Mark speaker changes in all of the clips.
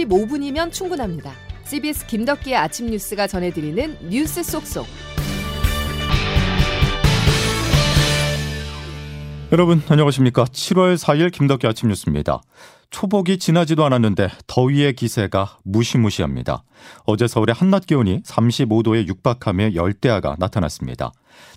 Speaker 1: 45분이면 충분합니다. CBS 김덕기의 아침 뉴스가 전해드리는 뉴스 속속.
Speaker 2: 여러분 안녕하십니까? 7월 4일 김덕기 아침 뉴스입니다. 초복이 지나지도 않았는데 더위의 기세가 무시무시합니다. 어제 서울의 한낮 기온이 35도에 육박하며 열대야가 나타났습니다.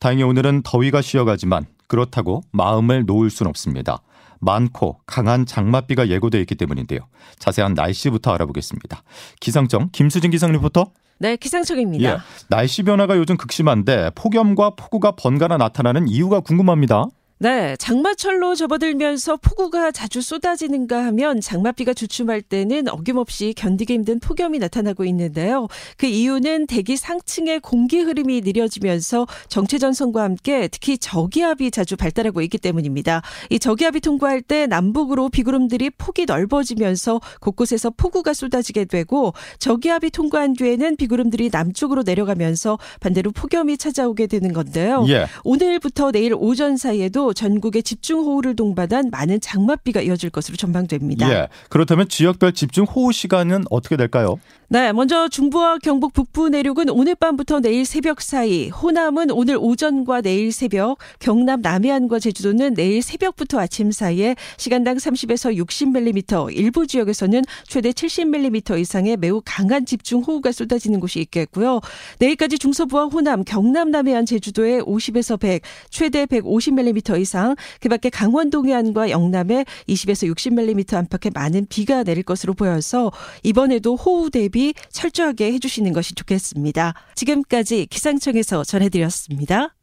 Speaker 2: 다행히 오늘은 더위가 쉬어가지만 그렇다고 마음을 놓을 순 없습니다. 많고 강한 장맛비가 예고되어 있기 때문인데요. 자세한 날씨부터 알아보겠습니다. 기상청 김수진 기상 리포터.
Speaker 3: 네, 기상청입니다. 예,
Speaker 2: 날씨 변화가 요즘 극심한데 폭염과 폭우가 번갈아 나타나는 이유가 궁금합니다.
Speaker 3: 네, 장마철로 접어들면서 폭우가 자주 쏟아지는가 하면 장맛비가 주춤할 때는 어김없이 견디기 힘든 폭염이 나타나고 있는데요. 그 이유는 대기 상층의 공기 흐름이 느려지면서 정체 전선과 함께 특히 저기압이 자주 발달하고 있기 때문입니다. 이 저기압이 통과할 때 남북으로 비구름들이 폭이 넓어지면서 곳곳에서 폭우가 쏟아지게 되고 저기압이 통과한 뒤에는 비구름들이 남쪽으로 내려가면서 반대로 폭염이 찾아오게 되는 건데요. 예. 오늘부터 내일 오전 사이에도 전국에 집중 호우를 동반한 많은 장맛비가 이어질 것으로 전망됩니다.
Speaker 2: 예. 그렇다면 지역별 집중 호우 시간은 어떻게 될까요?
Speaker 3: 네, 먼저 중부와 경북 북부 내륙은 오늘 밤부터 내일 새벽 사이, 호남은 오늘 오전과 내일 새벽, 경남 남해안과 제주도는 내일 새벽부터 아침 사이에 시간당 30에서 60mm, 일부 지역에서는 최대 70mm 이상의 매우 강한 집중 호우가 쏟아지는 곳이 있겠고요. 내일까지 중서부와 호남, 경남 남해안 제주도에 50에서 100, 최대 150mm 이상, 그 밖에 강원 동해안과 영남에 20에서 60mm 안팎의 많은 비가 내릴 것으로 보여서 이번에도 호우 대비 대비 철저하게 해주시는 것이 좋겠습니다. 지금까지 기상청에서 전해드렸습니다.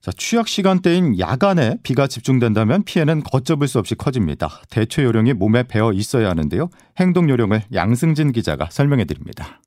Speaker 2: 자, 취약 시간대인 야간에 비가 집중된다면 피해는 걷잡을 수 없이 커집니다. 대처 요령이 몸에 배어 있어야 하는데요. 행동 요령을 양승진 기자가 설명해 드립니다.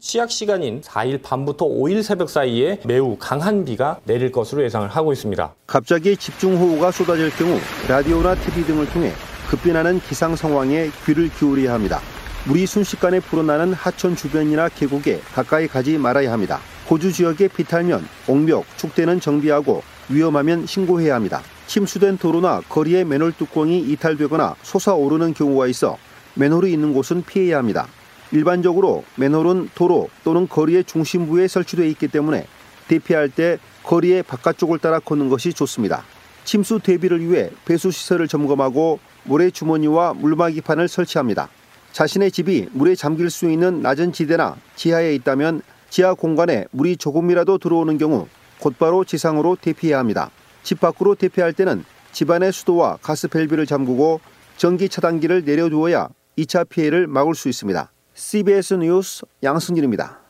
Speaker 4: 취약 시간인 4일 밤부터 5일 새벽 사이에 매우 강한 비가 내릴 것으로 예상을 하고 있습니다.
Speaker 5: 갑자기 집중호우가 쏟아질 경우 라디오나 TV 등을 통해 급변하는 기상 상황에 귀를 기울여야 합니다. 물이 순식간에 불어나는 하천 주변이나 계곡에 가까이 가지 말아야 합니다. 고주 지역에 비탈면 옥벽, 축대는 정비하고 위험하면 신고해야 합니다. 침수된 도로나 거리에 맨홀 뚜껑이 이탈되거나 솟아오르는 경우가 있어 맨홀이 있는 곳은 피해야 합니다. 일반적으로 맨홀은 도로 또는 거리의 중심부에 설치되어 있기 때문에 대피할 때 거리의 바깥쪽을 따라 걷는 것이 좋습니다. 침수 대비를 위해 배수 시설을 점검하고 모래 주머니와 물막이판을 설치합니다. 자신의 집이 물에 잠길 수 있는 낮은 지대나 지하에 있다면 지하 공간에 물이 조금이라도 들어오는 경우 곧바로 지상으로 대피해야 합니다. 집 밖으로 대피할 때는 집안의 수도와 가스 밸브를 잠그고 전기 차단기를 내려두어야 2차 피해를 막을 수 있습니다. CBS 뉴스 양승진입니다.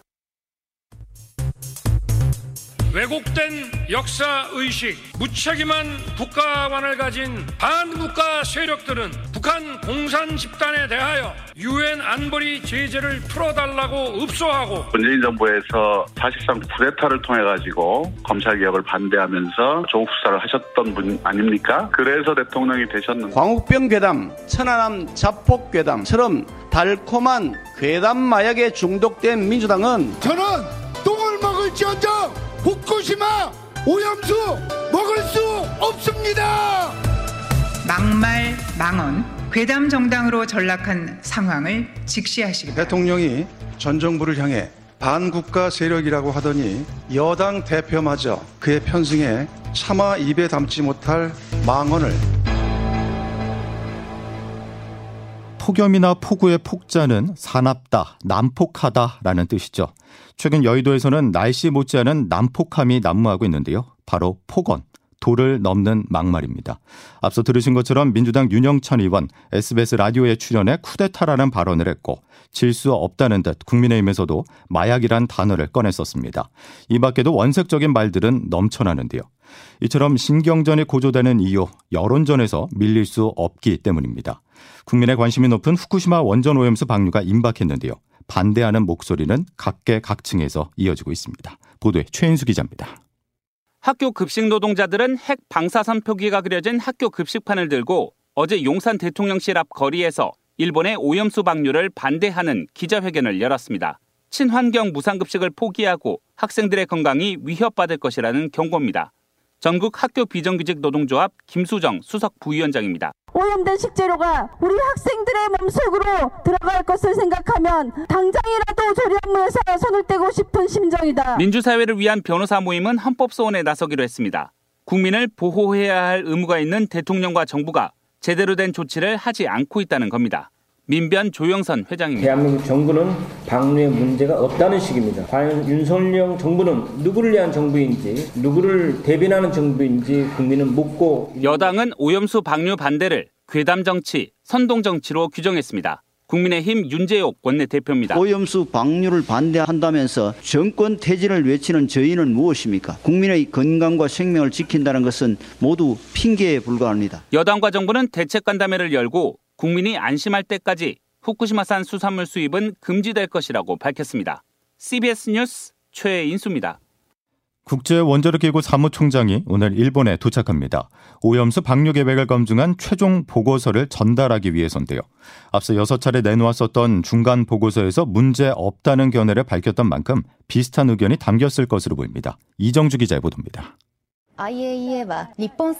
Speaker 6: 왜곡된 역사 의식, 무책임한 국가관을 가진 반국가 세력들은 북한 공산 집단에 대하여 유엔 안보리 제재를 풀어달라고 읍소하고
Speaker 7: 문재인 정부에서 사실상 쿠데타를 통해 가지고 검찰 개혁을 반대하면서 조국 수사를 하셨던 분 아닙니까? 그래서 대통령이 되셨는데
Speaker 8: 광우병 괴담, 천안함 자폭 괴담처럼 달콤한 괴담 마약에 중독된 민주당은
Speaker 9: 저는 똥을 먹을지언정 후쿠시마 오염수 먹을
Speaker 10: 막말 망언 괴담 정당으로 전락한 상황을 직시하시기
Speaker 11: 대통령이 전 정부를 향해 반국가 세력이라고 하더니 여당 대표마저 그의 편승에 차마 입에 담지 못할 망언을
Speaker 2: 폭염이나 폭우의 폭자는 사납다, 난폭하다라는 뜻이죠. 최근 여의도에서는 날씨 못지않은 난폭함이 난무하고 있는데요. 바로 폭언. 도를 넘는 막말입니다. 앞서 들으신 것처럼 민주당 윤영찬 의원 SBS 라디오에 출연해 쿠데타라는 발언을 했고 질수 없다는 듯 국민의힘에서도 마약이란 단어를 꺼냈었습니다. 이 밖에도 원색적인 말들은 넘쳐나는데요. 이처럼 신경전이 고조되는 이유 여론전에서 밀릴 수 없기 때문입니다. 국민의 관심이 높은 후쿠시마 원전 오염수 방류가 임박했는데요. 반대하는 목소리는 각계 각층에서 이어지고 있습니다. 보도에 최인수 기자입니다.
Speaker 12: 학교 급식 노동자들은 핵 방사선 표기가 그려진 학교 급식판을 들고 어제 용산 대통령실 앞 거리에서 일본의 오염수 방류를 반대하는 기자회견을 열었습니다. 친환경 무상급식을 포기하고 학생들의 건강이 위협받을 것이라는 경고입니다. 전국 학교 비정규직 노동조합 김수정 수석 부위원장입니다.
Speaker 13: 오염된 식재료가 우리 학생들의 몸속으로 들어갈 것을 생각하면 당장이라도 조리안무에서 손을 떼고 싶은 심정이다.
Speaker 12: 민주사회를 위한 변호사 모임은 헌법소원에 나서기로 했습니다. 국민을 보호해야 할 의무가 있는 대통령과 정부가 제대로 된 조치를 하지 않고 있다는 겁니다. 민변 조영선 회장입니다.
Speaker 14: 대한민국 정부는 방류에 문제가 없다는 식입니다. 과연 윤석열 정부는 누구를 위한 정부인지 누구를 대변하는 정부인지 국민은 묻고
Speaker 12: 여당은 오염수 방류 반대를 괴담 정치, 선동 정치로 규정했습니다. 국민의힘 윤재옥 원내대표입니다.
Speaker 15: 오염수 방류를 반대한다면서 정권 퇴진을 외치는 저희는 무엇입니까? 국민의 건강과 생명을 지킨다는 것은 모두 핑계에 불과합니다.
Speaker 12: 여당과 정부는 대책 간담회를 열고 국민이 안심할 때까지 후쿠시마산 수산물 수입은 금지될 것이라고 밝혔습니다. CBS 뉴스 최인수입니다.
Speaker 2: 국제 원자력 기구 사무총장이 오늘 일본에 도착합니다. 오염수 방류 계획을 검증한 최종 보고서를 전달하기 위해서인데요. 앞서 6차례 내놓았었던 중간 보고서에서 문제 없다는 견해를 밝혔던 만큼 비슷한 의견이 담겼을 것으로 보입니다. 이정주 기자의 보도입니다.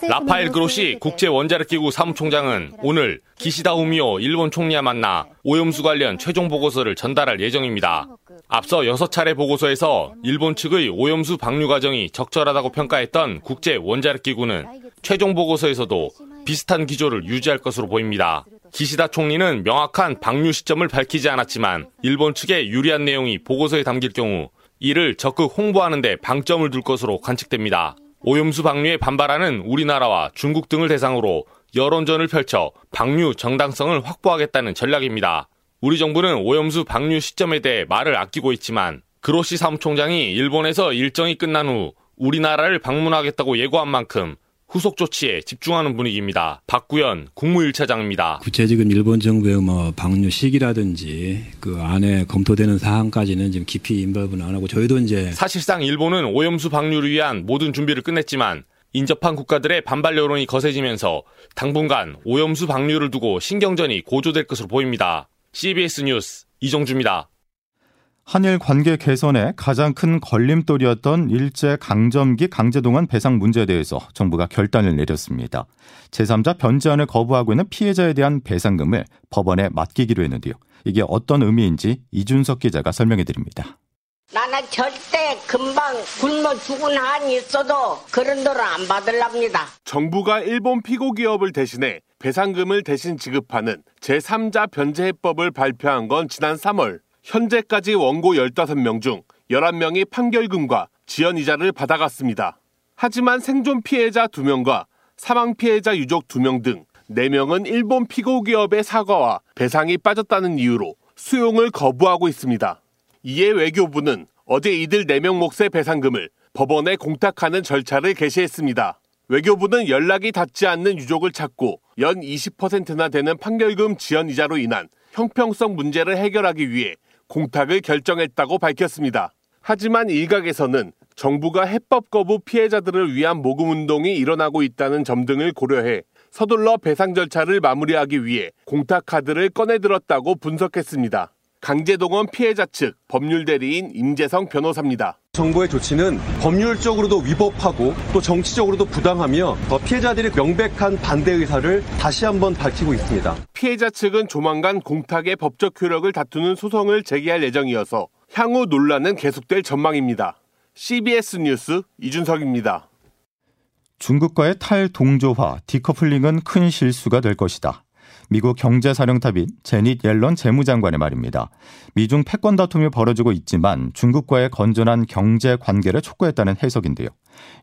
Speaker 16: 라파엘 그로시 국제 원자력 기구 사무총장은 오늘 기시다 후미오 일본 총리와 만나 오염수 관련 최종 보고서를 전달할 예정입니다. 앞서 6차례 보고서에서 일본 측의 오염수 방류 과정이 적절하다고 평가했던 국제 원자력 기구는 최종 보고서에서도 비슷한 기조를 유지할 것으로 보입니다. 기시다 총리는 명확한 방류 시점을 밝히지 않았지만 일본 측에 유리한 내용이 보고서에 담길 경우 이를 적극 홍보하는 데 방점을 둘 것으로 관측됩니다. 오염수 방류에 반발하는 우리나라와 중국 등을 대상으로 여론전을 펼쳐 방류 정당성을 확보하겠다는 전략입니다. 우리 정부는 오염수 방류 시점에 대해 말을 아끼고 있지만 그로시 사무총장이 일본에서 일정이 끝난 후 우리나라를 방문하겠다고 예고한 만큼 후속 조치에 집중하는 분위기입니다. 박구현 국무 1차장입니다.
Speaker 17: 구체적인 일본 정부의 뭐 방류 시기라든지 그 안에 검토되는 사항까지는 지금 깊이 인벌브는 안 하고 저희도 이제
Speaker 16: 사실상 일본은 오염수 방류를 위한 모든 준비를 끝냈지만 인접한 국가들의 반발 여론이 거세지면서 당분간 오염수 방류를 두고 신경전이 고조될 것으로 보입니다. CBS 뉴스 이정주입니다.
Speaker 2: 한일 관계 개선에 가장 큰 걸림돌이었던 일제 강점기 강제동원 배상 문제에 대해서 정부가 결단을 내렸습니다. 제3자 변제안을 거부하고 있는 피해자에 대한 배상금을 법원에 맡기기로 했는데요. 이게 어떤 의미인지 이준석 기자가 설명해 드립니다.
Speaker 18: 나는 절대 금방 굶어 죽은 한이 있어도 그런 돈을 안 받으랍니다.
Speaker 19: 정부가 일본 피고 기업을 대신해 배상금을 대신 지급하는 제3자 변제해법을 발표한 건 지난 3월. 현재까지 원고 15명 중 11명이 판결금과 지연 이자를 받아갔습니다. 하지만 생존 피해자 2명과 사망 피해자 유족 2명 등 4명은 일본 피고 기업의 사과와 배상이 빠졌다는 이유로 수용을 거부하고 있습니다. 이에 외교부는 어제 이들 4명 몫의 배상금을 법원에 공탁하는 절차를 개시했습니다. 외교부는 연락이 닿지 않는 유족을 찾고 연 20%나 되는 판결금 지연 이자로 인한 형평성 문제를 해결하기 위해 공탁을 결정했다고 밝혔습니다. 하지만 일각에서는 정부가 해법 거부 피해자들을 위한 모금 운동이 일어나고 있다는 점 등을 고려해 서둘러 배상 절차를 마무리하기 위해 공탁 카드를 꺼내들었다고 분석했습니다. 강제동원 피해자 측 법률 대리인 임재성 변호사입니다.
Speaker 20: 정부의 조치는 법률적으로도 위법하고 또 정치적으로도 부당하며 피해자들의 명백한 반대 의사를 다시 한번 밝히고 있습니다.
Speaker 19: 피해자 측은 조만간 공탁의 법적 효력을 다투는 소송을 제기할 예정이어서 향후 논란은 계속될 전망입니다. CBS 뉴스 이준석입니다.
Speaker 2: 중국과의 탈동조화, 디커플링은 큰 실수가 될 것이다. 미국 경제사령탑인 제닛 옐런 재무장관의 말입니다. 미중 패권 다툼이 벌어지고 있지만 중국과의 건전한 경제 관계를 촉구했다는 해석인데요.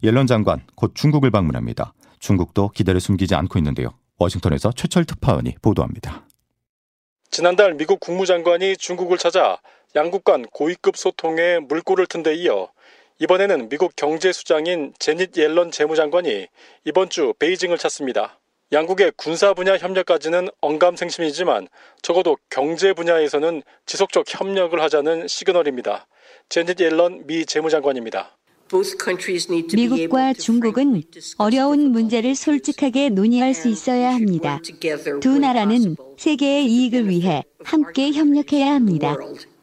Speaker 2: 옐런 장관 곧 중국을 방문합니다. 중국도 기대를 숨기지 않고 있는데요. 워싱턴에서 최철 특파원이 보도합니다.
Speaker 21: 지난달 미국 국무장관이 중국을 찾아 양국 간 고위급 소통에 물꼬를 튼 데 이어 이번에는 미국 경제수장인 제닛 옐런 재무장관이 이번 주 베이징을 찾습니다. 양국의 군사 분야 협력까지는 언감생심이지만 적어도 경제 분야에서는 지속적 협력을 하자는 시그널입니다. 제닛 옐런 미 재무장관입니다.
Speaker 22: 미국과 중국은 어려운 문제를 솔직하게 논의할 수 있어야 합니다. 두 나라는 세계의 이익을 위해 함께 협력해야 합니다.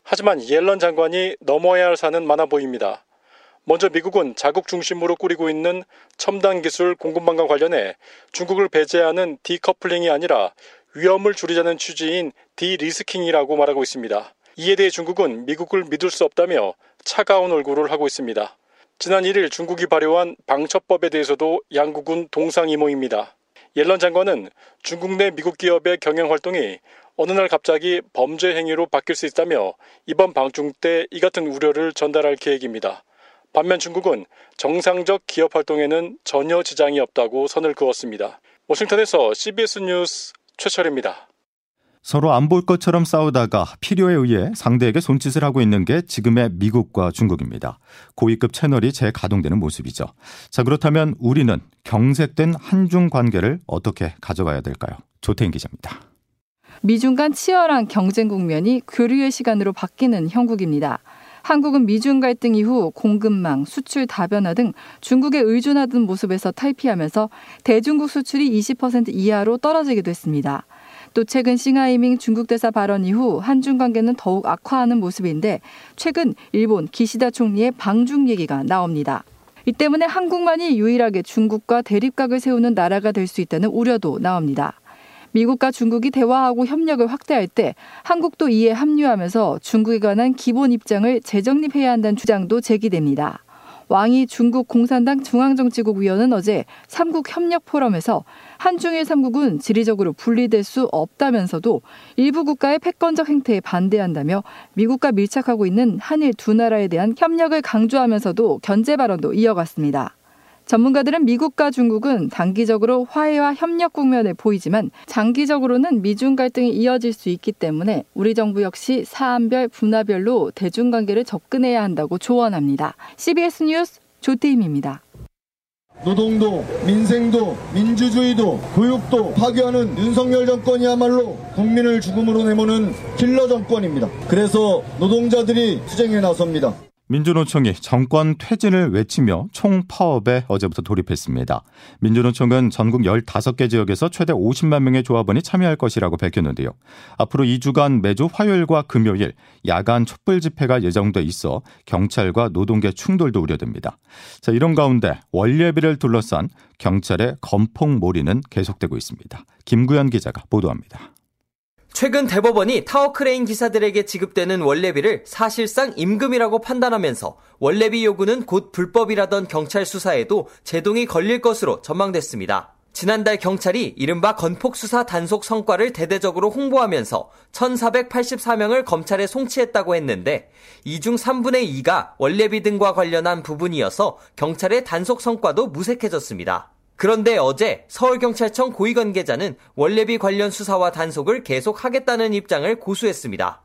Speaker 21: 하지만 옐런 장관이 넘어야 할 산은 많아 보입니다. 먼저 미국은 자국 중심으로 꾸리고 있는 첨단 기술 공급망과 관련해 중국을 배제하는 decoupling이 아니라 위험을 줄이자는 취지인 de-risking이라고 말하고 있습니다. 이에 대해 중국은 미국을 믿을 수 없다며 차가운 얼굴을 하고 있습니다. 지난 1일 중국이 발효한 방첩법에 대해서도 양국은 동상이몽입니다. 옐런 장관은 중국 내 미국 기업의 경영 활동이 어느 날 갑자기 범죄 행위로 바뀔 수 있다며 이번 방중 때 이 같은 우려를 전달할 계획입니다. 반면 중국은 정상적 기업 활동에는 전혀 지장이 없다고 선을 그었습니다. 워싱턴에서 CBS 뉴스 최철입니다.
Speaker 2: 서로 안 볼 것처럼 싸우다가 필요에 의해 상대에게 손짓을 하고 있는 게 지금의 미국과 중국입니다. 고위급 채널이 재가동되는 모습이죠. 자, 그렇다면 우리는 경색된 한중 관계를 어떻게 가져가야 될까요? 조태인 기자입니다.
Speaker 23: 미중 간 치열한 경쟁 국면이 교류의 시간으로 바뀌는 형국입니다. 한국은 미중 갈등 이후 공급망, 수출 다변화 등 중국에 의존하던 모습에서 탈피하면서 대중국 수출이 20% 이하로 떨어지기도 했습니다. 또 최근 싱하이밍 중국 대사 발언 이후 한중 관계는 더욱 악화하는 모습인데 최근 일본 기시다 총리의 방중 얘기가 나옵니다. 이 때문에 한국만이 유일하게 중국과 대립각을 세우는 나라가 될 수 있다는 우려도 나옵니다. 미국과 중국이 대화하고 협력을 확대할 때 한국도 이에 합류하면서 중국에 관한 기본 입장을 재정립해야 한다는 주장도 제기됩니다. 왕이 중국 공산당 중앙정치국 위원은 어제 삼국 협력 포럼에서 한중일 삼국은 지리적으로 분리될 수 없다면서도 일부 국가의 패권적 행태에 반대한다며 미국과 밀착하고 있는 한일 두 나라에 대한 협력을 강조하면서도 견제 발언도 이어갔습니다. 전문가들은 미국과 중국은 단기적으로 화해와 협력 국면을 보이지만 장기적으로는 미중 갈등이 이어질 수 있기 때문에 우리 정부 역시 사안별 분야별로 대중관계를 접근해야 한다고 조언합니다. CBS 뉴스 조태임입니다.
Speaker 24: 노동도 민생도 민주주의도 교육도 파괴하는 윤석열 정권이야말로 국민을 죽음으로 내모는 킬러 정권입니다. 그래서 노동자들이 투쟁에 나섭니다.
Speaker 2: 민주노총이 정권 퇴진을 외치며 총파업에 어제부터 돌입했습니다. 민주노총은 전국 15개 지역에서 최대 50만 명의 조합원이 참여할 것이라고 밝혔는데요. 앞으로 2주간 매주 화요일과 금요일 야간 촛불 집회가 예정돼 있어 경찰과 노동계 충돌도 우려됩니다. 자, 이런 가운데 원예비를 둘러싼 경찰의 건폭몰이는 계속되고 있습니다. 김구현 기자가 보도합니다.
Speaker 25: 최근 대법원이 타워크레인 기사들에게 지급되는 월례비를 사실상 임금이라고 판단하면서 월례비 요구는 곧 불법이라던 경찰 수사에도 제동이 걸릴 것으로 전망됐습니다. 지난달 경찰이 이른바 건폭수사 단속 성과를 대대적으로 홍보하면서 1484명을 검찰에 송치했다고 했는데 이 중 3분의 2가 월례비 등과 관련한 부분이어서 경찰의 단속 성과도 무색해졌습니다. 그런데 어제 서울경찰청 고위 관계자는 원래비 관련 수사와 단속을 계속하겠다는 입장을 고수했습니다.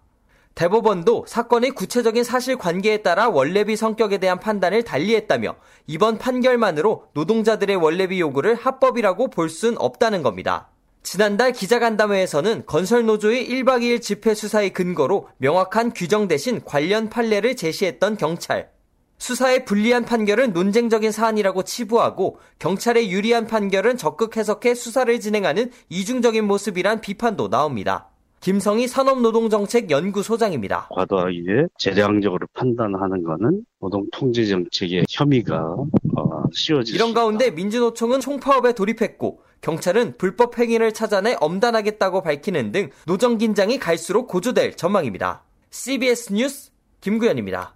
Speaker 25: 대법원도 사건의 구체적인 사실 관계에 따라 원래비 성격에 대한 판단을 달리했다며 이번 판결만으로 노동자들의 원래비 요구를 합법이라고 볼 순 없다는 겁니다. 지난달 기자간담회에서는 건설노조의 1박 2일 집회 수사의 근거로 명확한 규정 대신 관련 판례를 제시했던 경찰. 수사의 불리한 판결은 논쟁적인 사안이라고 치부하고 경찰의 유리한 판결은 적극 해석해 수사를 진행하는 이중적인 모습이란 비판도 나옵니다. 김성희 산업노동정책연구소장입니다.
Speaker 26: 과도하게 재량적으로 판단하는 것은 노동통제 정책의 혐의가 어, 씌워질
Speaker 25: 이런 가운데 민주노총은 총파업에 돌입했고 경찰은 불법 행위를 찾아내 엄단하겠다고 밝히는 등 노정 긴장이 갈수록 고조될 전망입니다. CBS 뉴스 김구현입니다.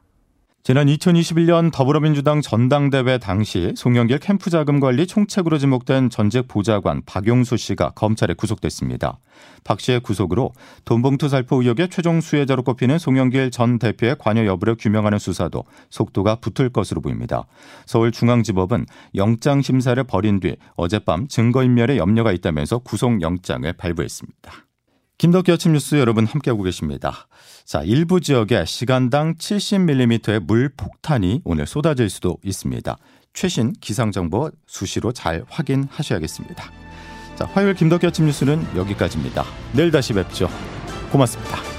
Speaker 2: 지난 2021년 더불어민주당 전당대회 당시 송영길 캠프 자금 관리 총책으로 지목된 전직 보좌관 박용수 씨가 검찰에 구속됐습니다. 박 씨의 구속으로 돈봉투 살포 의혹의 최종 수혜자로 꼽히는 송영길 전 대표의 관여 여부를 규명하는 수사도 속도가 붙을 것으로 보입니다. 서울중앙지법은 영장 심사를 벌인 뒤 어젯밤 증거인멸에 염려가 있다면서 구속영장을 발부했습니다. 김덕기 아침 뉴스 여러분 함께하고 계십니다. 자, 일부 지역에 시간당 70mm의 물 폭탄이 오늘 쏟아질 수도 있습니다. 최신 기상정보 수시로 잘 확인하셔야겠습니다. 자, 화요일 김덕기 아침 뉴스는 여기까지입니다. 내일 다시 뵙죠. 고맙습니다.